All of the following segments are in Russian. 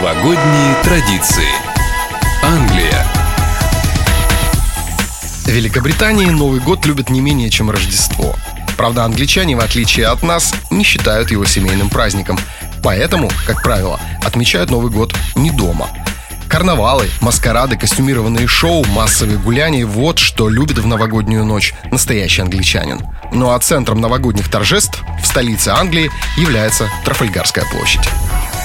Новогодние традиции. Англия. В Великобритании Новый год любят не менее, чем Рождество. Правда, англичане, в отличие от нас, не считают его семейным праздником. Поэтому, как правило, отмечают Новый год не дома. Карнавалы, маскарады, костюмированные шоу, массовые гуляния – вот что любит в новогоднюю ночь настоящий англичанин. Ну а центром новогодних торжеств в столице Англии является Трафальгарская площадь.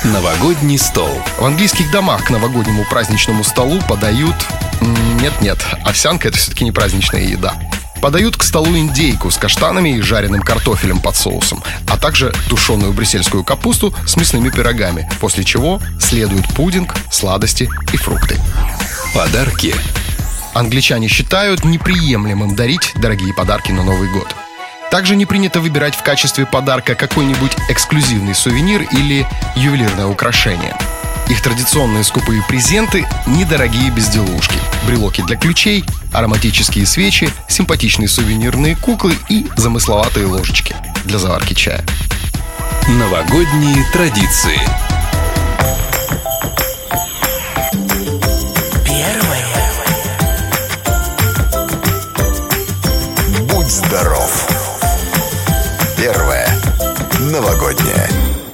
Новогодний стол. В английских домах к новогоднему праздничному столу подают... Нет-нет, овсянка — это все-таки не праздничная еда. Подают к столу индейку с каштанами и жареным картофелем под соусом, а также тушеную брюссельскую капусту с мясными пирогами, после чего следует пудинг, сладости и фрукты. Подарки. Англичане считают неприемлемым дарить дорогие подарки на Новый год. Также не принято выбирать в качестве подарка какой-нибудь эксклюзивный сувенир или ювелирное украшение. Их традиционные скупые презенты – недорогие безделушки, брелоки для ключей, ароматические свечи, симпатичные сувенирные куклы и замысловатые ложечки для заварки чая. Новогодние традиции. сегодня.